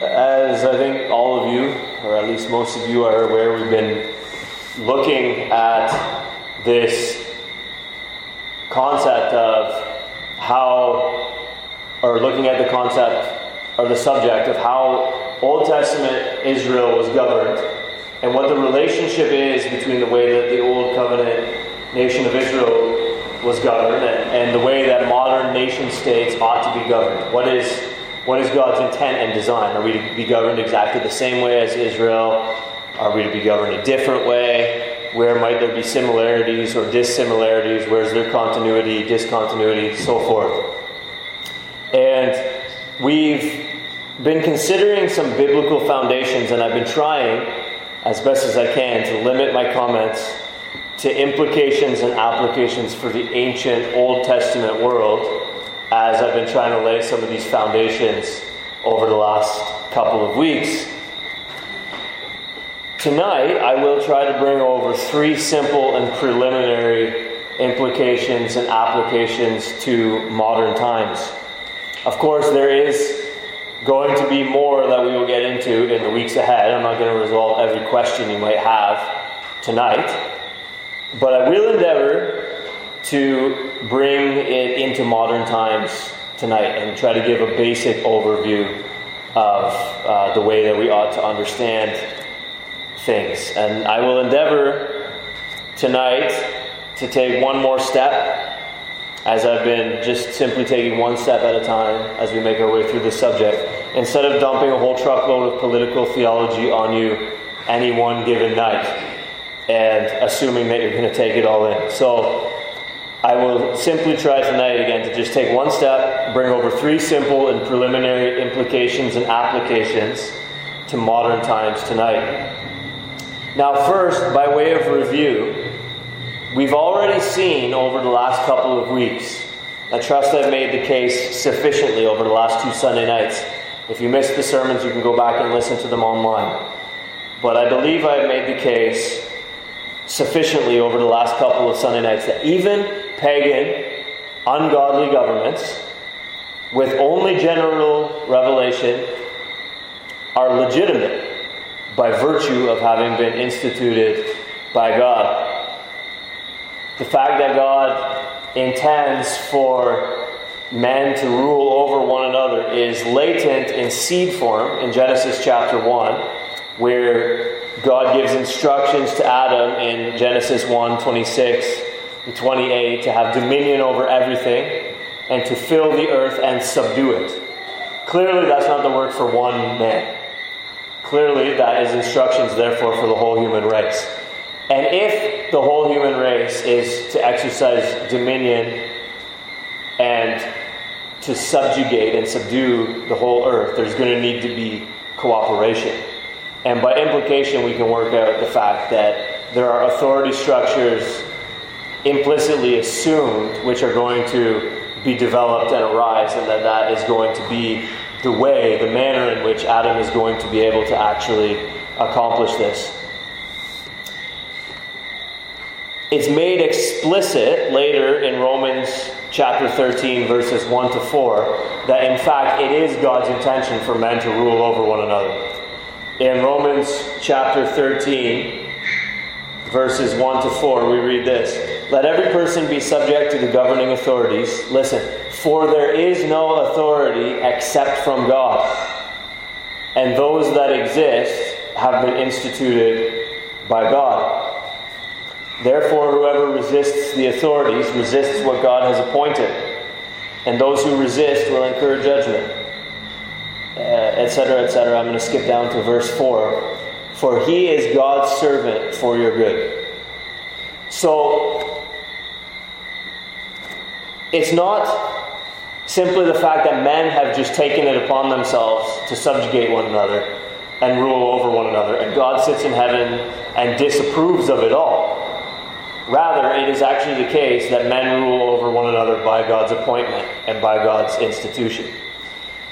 As I think all of you, or at least most of you, are aware, we've been looking at this concept of how, or looking at the concept or the subject of how Old Testament Israel was governed and what the relationship is between the way that the Old Covenant nation of Israel was governed and, and the way that modern nation states ought to be governed. What is what is God's intent and design? Are we to be governed exactly the same way as Israel? Are we to be governed a different way? Where might there be similarities or dissimilarities? Where's there continuity, discontinuity, so forth? And we've been considering some biblical foundations, and I've been trying as best as I can to limit my comments to implications and applications for the ancient Old Testament world as I've been trying to lay some of these foundations over the last couple of weeks. Tonight, I will try to bring over three simple and preliminary implications and applications to modern times. Of course, there is going to be more that we will get into in the weeks ahead. I'm not going to resolve every question you might have tonight. But I will endeavor to bring it into modern times tonight and try to give a basic overview of uh, the way that we ought to understand things. And I will endeavor tonight to take one more step as I've been just simply taking one step at a time as we make our way through the subject. Instead of dumping a whole truckload of political theology on you any one given night and assuming that you're going to take it all in. So I will simply try tonight again to just take one step, bring over three simple and preliminary implications and applications to modern times tonight. Now, first, by way of review, we've already seen over the last couple of weeks, I trust I've made the case sufficiently over the last two Sunday nights. If you missed the sermons, you can go back and listen to them online. But I believe I've made the case sufficiently over the last couple of Sunday nights that even pagan, ungodly governments with only general revelation are legitimate by virtue of having been instituted by God. The fact that God intends for men to rule over one another is latent in seed form in Genesis chapter 1, where God gives instructions to Adam in Genesis 1 26 28 to have dominion over everything and to fill the earth and subdue it. Clearly, that's not the work for one man. Clearly, that is instructions, therefore, for the whole human race. And if the whole human race is to exercise dominion and to subjugate and subdue the whole earth, there's going to need to be cooperation. And by implication, we can work out the fact that there are authority structures implicitly assumed which are going to be developed and arise, and that that is going to be the way, the manner in which Adam is going to be able to actually accomplish this. It's made explicit later in Romans chapter 13, verses 1 to 4, that in fact it is God's intention for men to rule over one another. In Romans chapter 13, verses 1 to 4, we read this. Let every person be subject to the governing authorities. Listen, for there is no authority except from God, and those that exist have been instituted by God. Therefore, whoever resists the authorities resists what God has appointed, and those who resist will incur judgment. Etc., uh, etc. I'm going to skip down to verse 4. For he is God's servant for your good. So, it's not simply the fact that men have just taken it upon themselves to subjugate one another and rule over one another, and God sits in heaven and disapproves of it all. Rather, it is actually the case that men rule over one another by God's appointment and by God's institution.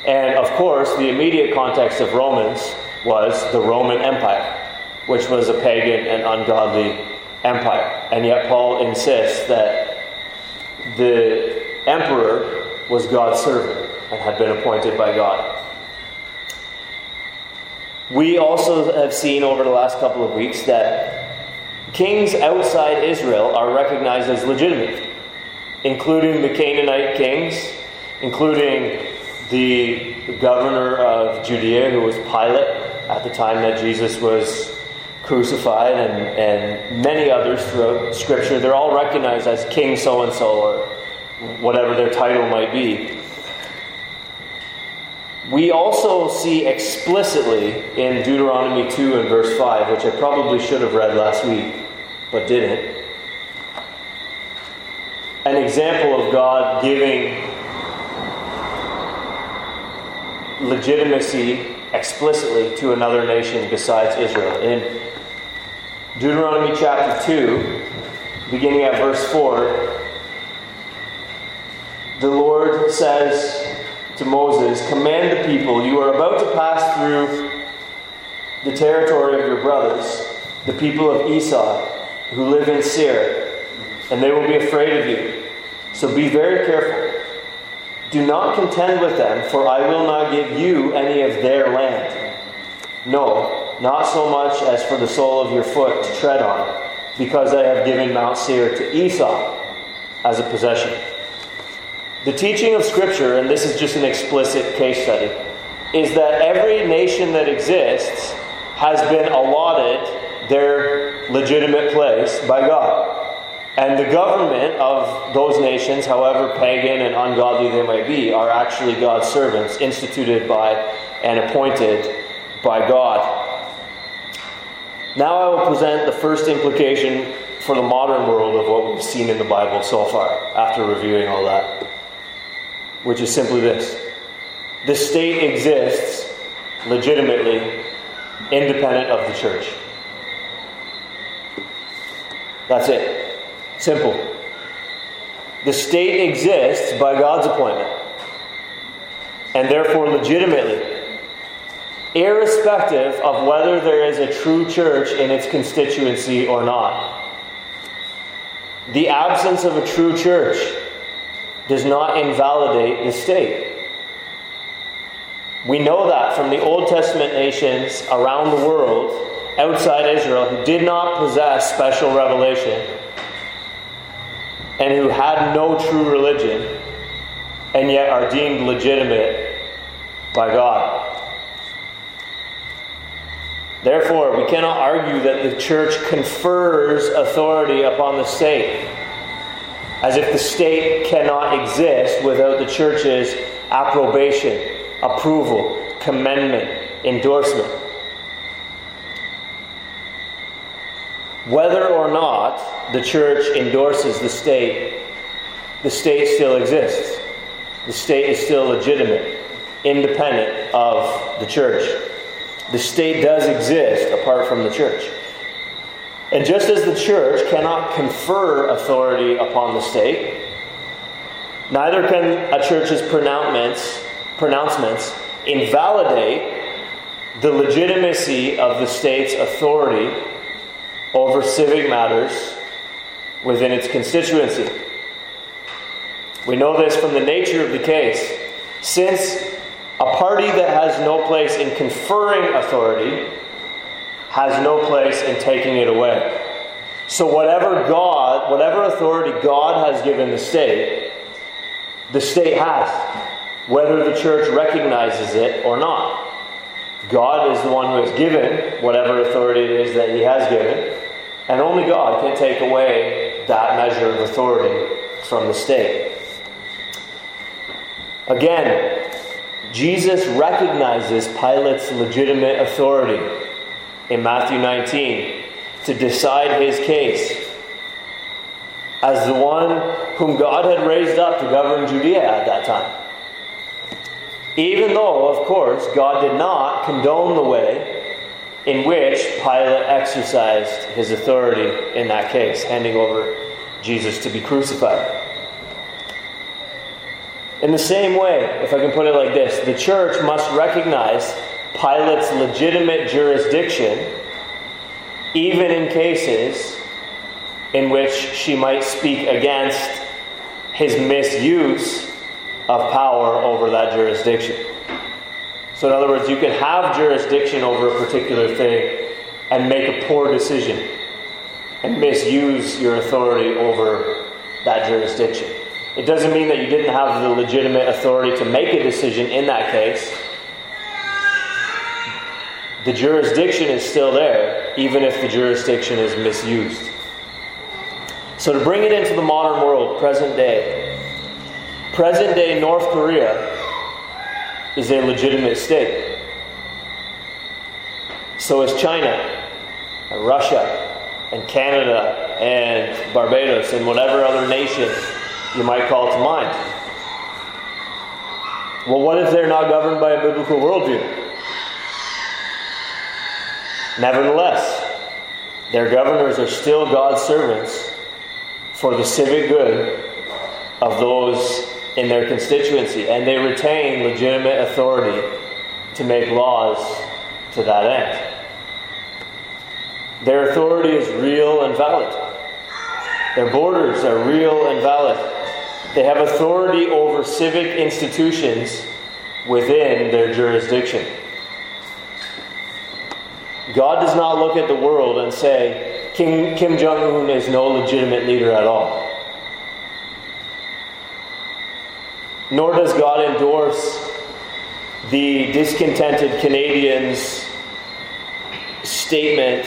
And of course, the immediate context of Romans was the Roman Empire, which was a pagan and ungodly empire. And yet, Paul insists that the emperor was God's servant and had been appointed by God. We also have seen over the last couple of weeks that kings outside Israel are recognized as legitimate, including the Canaanite kings, including the governor of Judea, who was Pilate at the time that Jesus was crucified, and, and many others throughout Scripture. They're all recognized as King so and so, or whatever their title might be. We also see explicitly in Deuteronomy 2 and verse 5, which I probably should have read last week, but didn't, an example of God giving legitimacy explicitly to another nation besides Israel. In Deuteronomy chapter 2, beginning at verse 4, the Lord says, to Moses, Command the people, you are about to pass through the territory of your brothers, the people of Esau, who live in Seir, and they will be afraid of you. So be very careful. Do not contend with them, for I will not give you any of their land. No, not so much as for the sole of your foot to tread on, because I have given Mount Seir to Esau as a possession. The teaching of Scripture, and this is just an explicit case study, is that every nation that exists has been allotted their legitimate place by God. And the government of those nations, however pagan and ungodly they might be, are actually God's servants, instituted by and appointed by God. Now I will present the first implication for the modern world of what we've seen in the Bible so far, after reviewing all that which is simply this the state exists legitimately independent of the church. That's it. Simple. The state exists by God's appointment, and therefore legitimately, irrespective of whether there is a true church in its constituency or not. The absence of a true church does not invalidate the state. We know that from the Old Testament nations around the world outside Israel who did not possess special revelation and who had no true religion and yet are deemed legitimate by God. Therefore, we cannot argue that the church confers authority upon the state as if the state cannot exist without the church's approbation, approval, commendment, endorsement. Whether or not the church endorses the state, the state still exists. The state is still legitimate, independent of the church. The state does exist apart from the church. And just as the church cannot confer authority upon the state, neither can a church's pronouncements, pronouncements invalidate the legitimacy of the state's authority over civic matters within its constituency. We know this from the nature of the case. Since a party that has no place in conferring authority has no place in taking it away. So, whatever God, whatever authority God has given the state, the state has, whether the church recognizes it or not. God is the one who has given whatever authority it is that He has given, and only God can take away that measure of authority from the state. Again, Jesus recognizes Pilate's legitimate authority in Matthew 19 to decide his case as the one whom God had raised up to govern Judea at that time. Even though, of course, God did not condone the way in which Pilate exercised his authority in that case, handing over Jesus to be crucified. In the same way, if I can put it like this, the church must recognize Pilate's legitimate jurisdiction, even in cases in which she might speak against his misuse of power over that jurisdiction. So, in other words, you can have jurisdiction over a particular thing and make a poor decision and misuse your authority over that jurisdiction. It doesn't mean that you didn't have the legitimate authority to make a decision in that case. The jurisdiction is still there, even if the jurisdiction is misused. So, to bring it into the modern world, present day, present day North Korea is a legitimate state. So is China, and Russia, and Canada, and Barbados, and whatever other nation you might call to mind. Well, what if they're not governed by a biblical worldview? Nevertheless, their governors are still God's servants for the civic good of those in their constituency, and they retain legitimate authority to make laws to that end. Their authority is real and valid. Their borders are real and valid. They have authority over civic institutions within their jurisdiction. God does not look at the world and say, King, Kim Jong un is no legitimate leader at all. Nor does God endorse the discontented Canadians' statement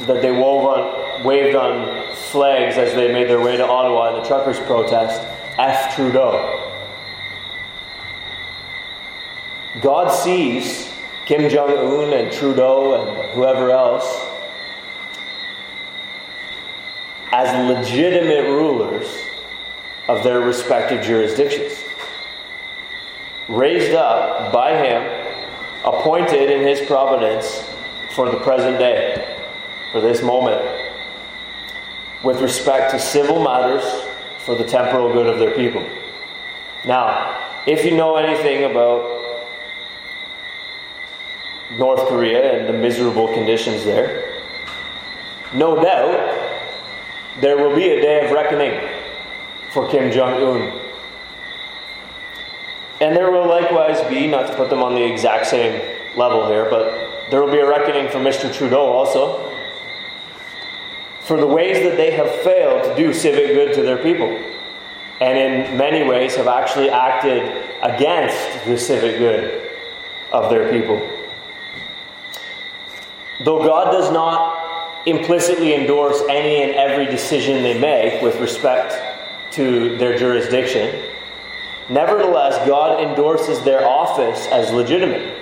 that they wove on, waved on flags as they made their way to Ottawa in the truckers' protest F. Trudeau. God sees Kim Jong un and Trudeau and whoever else as legitimate rulers of their respective jurisdictions raised up by him, appointed in his providence for the present day, for this moment, with respect to civil matters for the temporal good of their people. Now, if you know anything about North Korea and the miserable conditions there, no doubt there will be a day of reckoning for Kim Jong un and there will likewise be, not to put them on the exact same level here, but there will be a reckoning for Mr. Trudeau also for the ways that they have failed to do civic good to their people. And in many ways have actually acted against the civic good of their people. Though God does not implicitly endorse any and every decision they make with respect to their jurisdiction, Nevertheless, God endorses their office as legitimate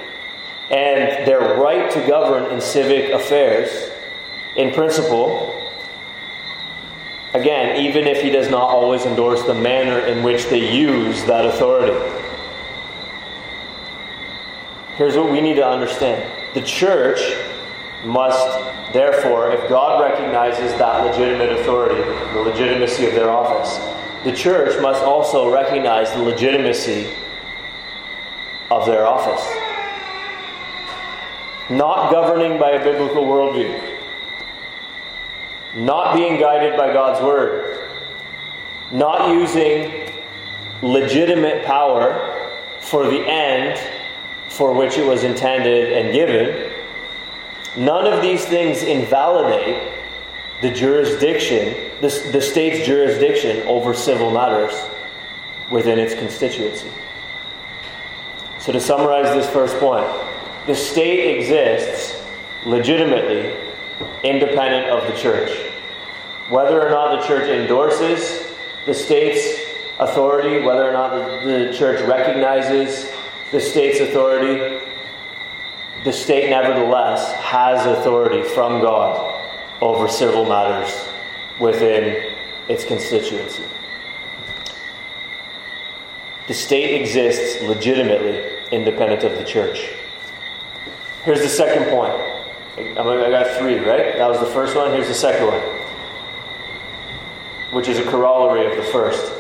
and their right to govern in civic affairs in principle. Again, even if He does not always endorse the manner in which they use that authority. Here's what we need to understand the church must, therefore, if God recognizes that legitimate authority, the legitimacy of their office, the church must also recognize the legitimacy of their office. Not governing by a biblical worldview, not being guided by God's word, not using legitimate power for the end for which it was intended and given. None of these things invalidate the jurisdiction, the, the state's jurisdiction over civil matters within its constituency. So, to summarize this first point, the state exists legitimately independent of the church. Whether or not the church endorses the state's authority, whether or not the, the church recognizes the state's authority, the state nevertheless has authority from God over civil matters within its constituency. The state exists legitimately independent of the church. Here's the second point. I got three, right? That was the first one. Here's the second one, which is a corollary of the first.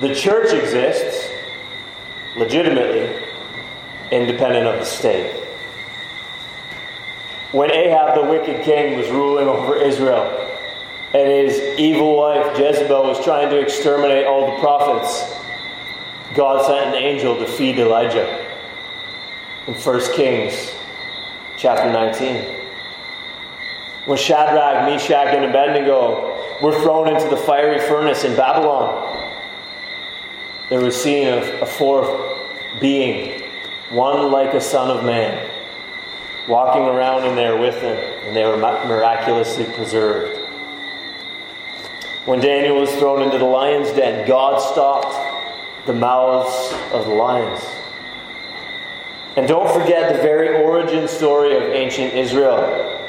The church exists legitimately independent of the state when Ahab the wicked king was ruling over Israel and his evil wife Jezebel was trying to exterminate all the prophets, God sent an angel to feed Elijah. in 1 Kings chapter 19. When Shadrach, Meshach, and Abednego were thrown into the fiery furnace in Babylon, there was seen a, a fourth being, one like a son of man, walking around in there with them, and they were miraculously preserved. When Daniel was thrown into the lion's den, God stopped the mouths of the lions. And don't forget the very origin story of ancient Israel.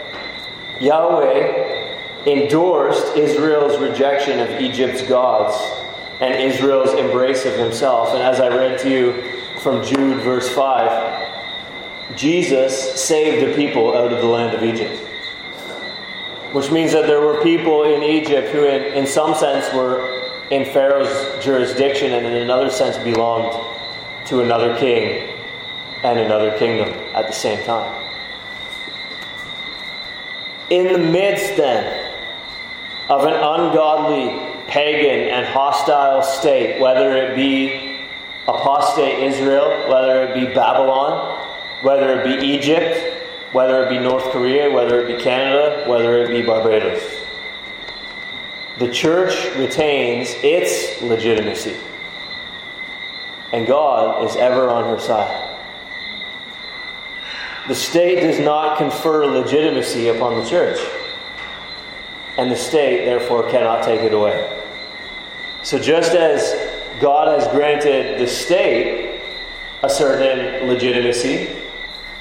Yahweh endorsed Israel's rejection of Egypt's gods and Israel's embrace of himself. And as I read to you from Jude, verse 5, Jesus saved the people out of the land of Egypt. Which means that there were people in Egypt who, in, in some sense, were in Pharaoh's jurisdiction and in another sense belonged to another king and another kingdom at the same time. In the midst, then, of an ungodly, pagan, and hostile state, whether it be apostate Israel, whether it be Babylon, whether it be Egypt, whether it be North Korea, whether it be Canada, whether it be Barbados. The church retains its legitimacy, and God is ever on her side. The state does not confer legitimacy upon the church, and the state, therefore, cannot take it away. So, just as God has granted the state a certain legitimacy,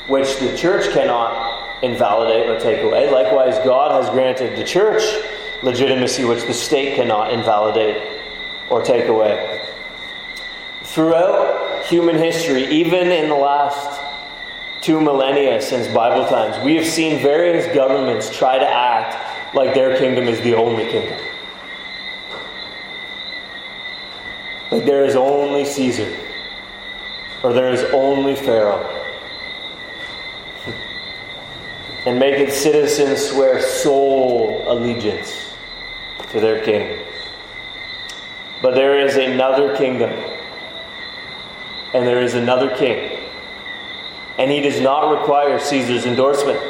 which the church cannot invalidate or take away, likewise, God has granted the church legitimacy, which the state cannot invalidate or take away. Throughout human history, even in the last two millennia since Bible times, we have seen various governments try to act like their kingdom is the only kingdom. Like there is only Caesar, or there is only Pharaoh. And make its citizens swear sole allegiance to their king. But there is another kingdom, and there is another king and he does not require Caesar's endorsement,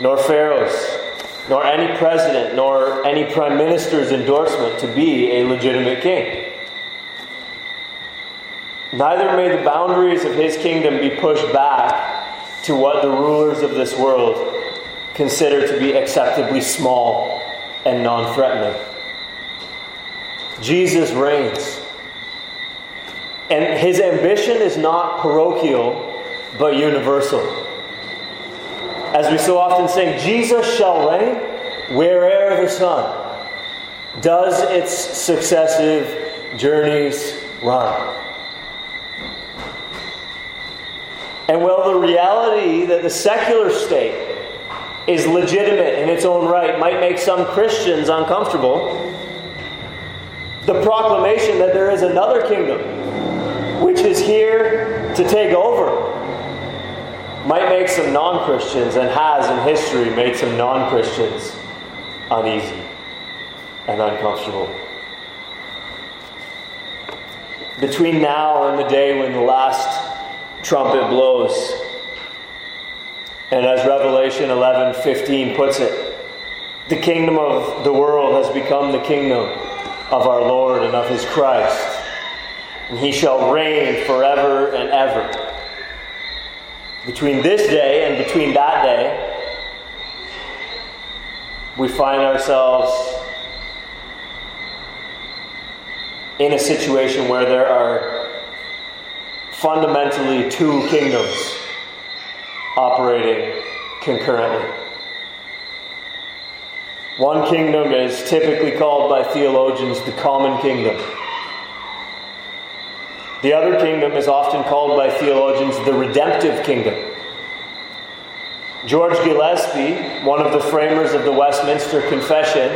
nor Pharaoh's, nor any president, nor any prime minister's endorsement to be a legitimate king. Neither may the boundaries of his kingdom be pushed back to what the rulers of this world consider to be acceptably small and non threatening. Jesus reigns. And his ambition is not parochial but universal. As we so often sing, Jesus shall reign where'er the sun does its successive journeys run. And while the reality that the secular state is legitimate in its own right might make some Christians uncomfortable, the proclamation that there is another kingdom which is here to take over might make some non Christians, and has in history made some non Christians uneasy and uncomfortable. Between now and the day when the last trumpet blows, and as Revelation 11 15 puts it, the kingdom of the world has become the kingdom of our Lord and of his Christ, and he shall reign forever and ever. Between this day and between that day, we find ourselves in a situation where there are fundamentally two kingdoms operating concurrently. One kingdom is typically called by theologians the common kingdom. The other kingdom is often called by theologians the redemptive kingdom. George Gillespie, one of the framers of the Westminster Confession,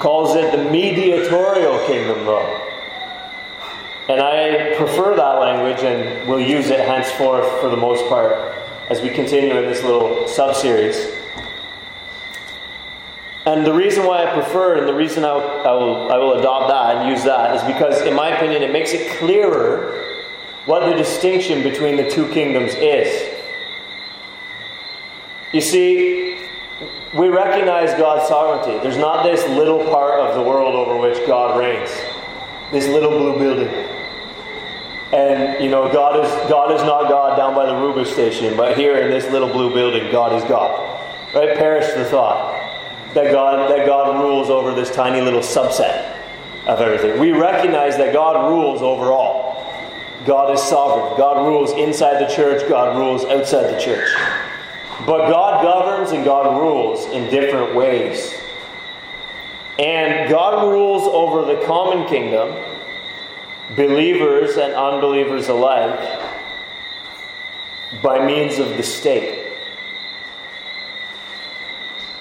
calls it the mediatorial kingdom, though. And I prefer that language and will use it henceforth for the most part as we continue in this little sub series. And the reason why I prefer and the reason I I will, I will adopt that and use that is because, in my opinion, it makes it clearer what the distinction between the two kingdoms is. You see, we recognize God's sovereignty. There's not this little part of the world over which God reigns, this little blue building. And you know, God is God is not God down by the Ruba station, but here in this little blue building, God is God. Right? Perish the thought that God that God rules over this tiny little subset of everything. We recognize that God rules over all. God is sovereign. God rules inside the church, God rules outside the church. But God governs and God rules in different ways. And God rules over the common kingdom, believers and unbelievers alike, by means of the state.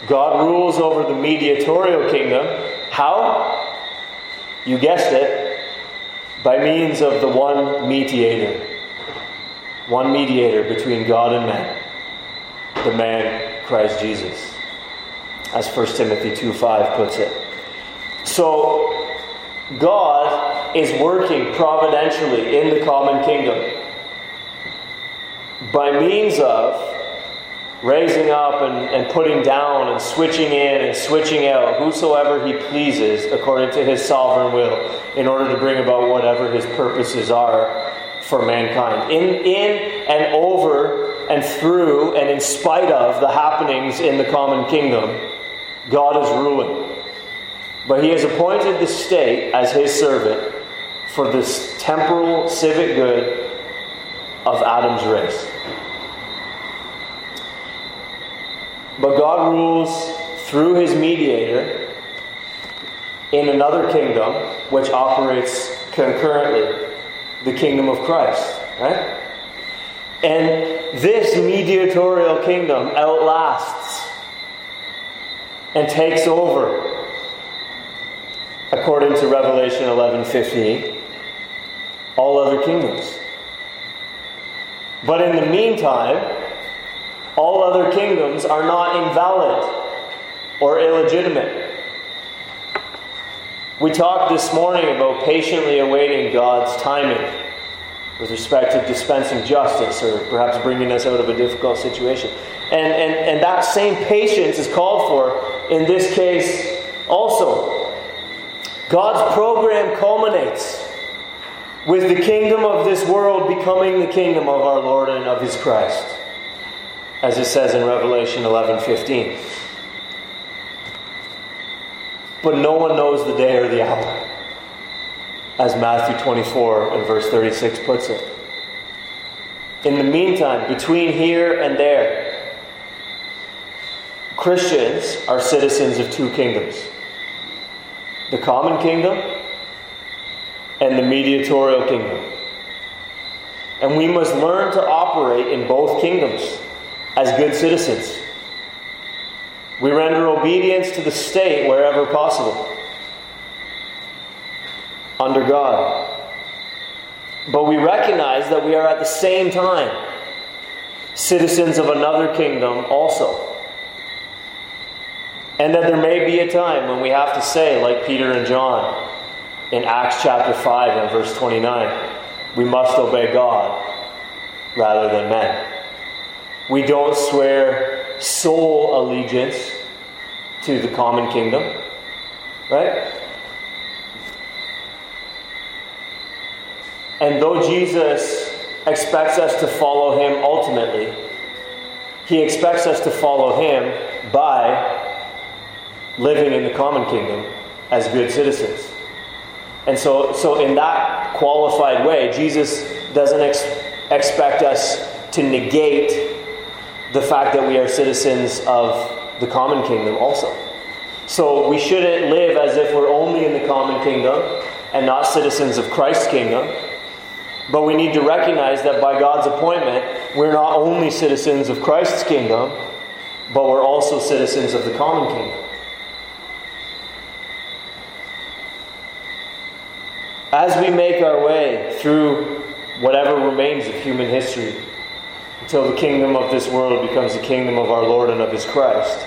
God rules over the mediatorial kingdom. How? You guessed it, by means of the one mediator. One mediator between God and man the man Christ Jesus, as 1 Timothy 2 5 puts it. So, God is working providentially in the common kingdom by means of raising up and, and putting down and switching in and switching out whosoever he pleases according to his sovereign will in order to bring about whatever his purposes are for mankind. In, in and over and through and in spite of the happenings in the common kingdom, God is ruling. But he has appointed the state as his servant for this temporal civic good of Adam's race. But God rules through his mediator in another kingdom which operates concurrently the kingdom of Christ, right? And this mediatorial kingdom outlasts and takes over, according to Revelation 11:15, all other kingdoms. But in the meantime, all other kingdoms are not invalid or illegitimate. We talked this morning about patiently awaiting God's timing with respect to dispensing justice or perhaps bringing us out of a difficult situation. And, and, and that same patience is called for in this case also. God's program culminates with the kingdom of this world becoming the kingdom of our Lord and of his Christ, as it says in Revelation 11 15 but no one knows the day or the hour, as Matthew 24 and verse 36 puts it. In the meantime, between here and there, Christians are citizens of two kingdoms the common kingdom and the mediatorial kingdom. And we must learn to operate in both kingdoms as good citizens. We render obedience to the state wherever possible, under God. But we recognize that we are at the same time citizens of another kingdom also. And that there may be a time when we have to say, like Peter and John in Acts chapter 5 and verse 29, we must obey God rather than men. We don't swear sole allegiance to the common kingdom. Right? And though Jesus expects us to follow him ultimately, he expects us to follow him by living in the common kingdom as good citizens. And so, so in that qualified way, Jesus doesn't ex- expect us to negate the fact that we are citizens of the common kingdom also. So we shouldn't live as if we're only in the common kingdom and not citizens of Christ's kingdom. But we need to recognize that by God's appointment, we're not only citizens of Christ's kingdom, but we're also citizens of the common kingdom. As we make our way through whatever remains of human history, until the kingdom of this world becomes the kingdom of our Lord and of his Christ.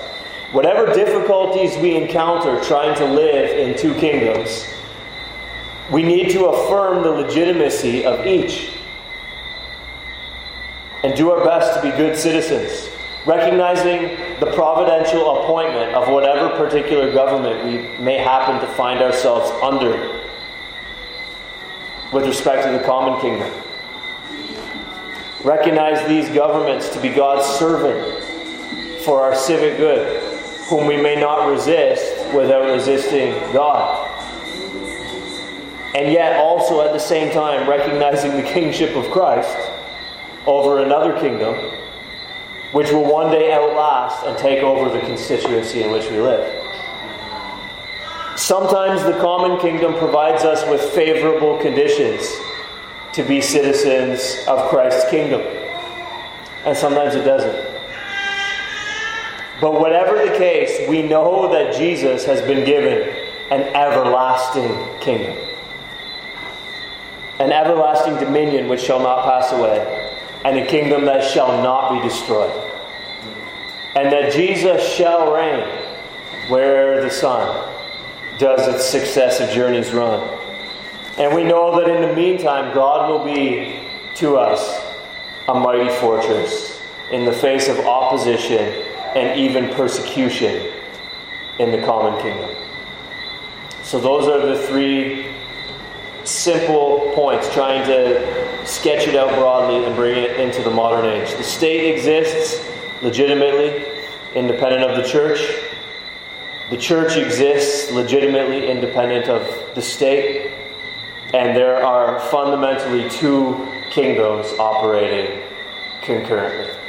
Whatever difficulties we encounter trying to live in two kingdoms, we need to affirm the legitimacy of each and do our best to be good citizens, recognizing the providential appointment of whatever particular government we may happen to find ourselves under with respect to the common kingdom. Recognize these governments to be God's servant for our civic good, whom we may not resist without resisting God. And yet, also at the same time, recognizing the kingship of Christ over another kingdom, which will one day outlast and take over the constituency in which we live. Sometimes the common kingdom provides us with favorable conditions to be citizens of Christ's kingdom, and sometimes it doesn't. But whatever the case, we know that Jesus has been given an everlasting kingdom, an everlasting dominion which shall not pass away, and a kingdom that shall not be destroyed. And that Jesus shall reign where the sun does its successive journeys run. And we know that in the meantime, God will be to us a mighty fortress in the face of opposition and even persecution in the common kingdom. So, those are the three simple points, trying to sketch it out broadly and bring it into the modern age. The state exists legitimately, independent of the church. The church exists legitimately independent of the state. And there are fundamentally two kingdoms operating concurrently.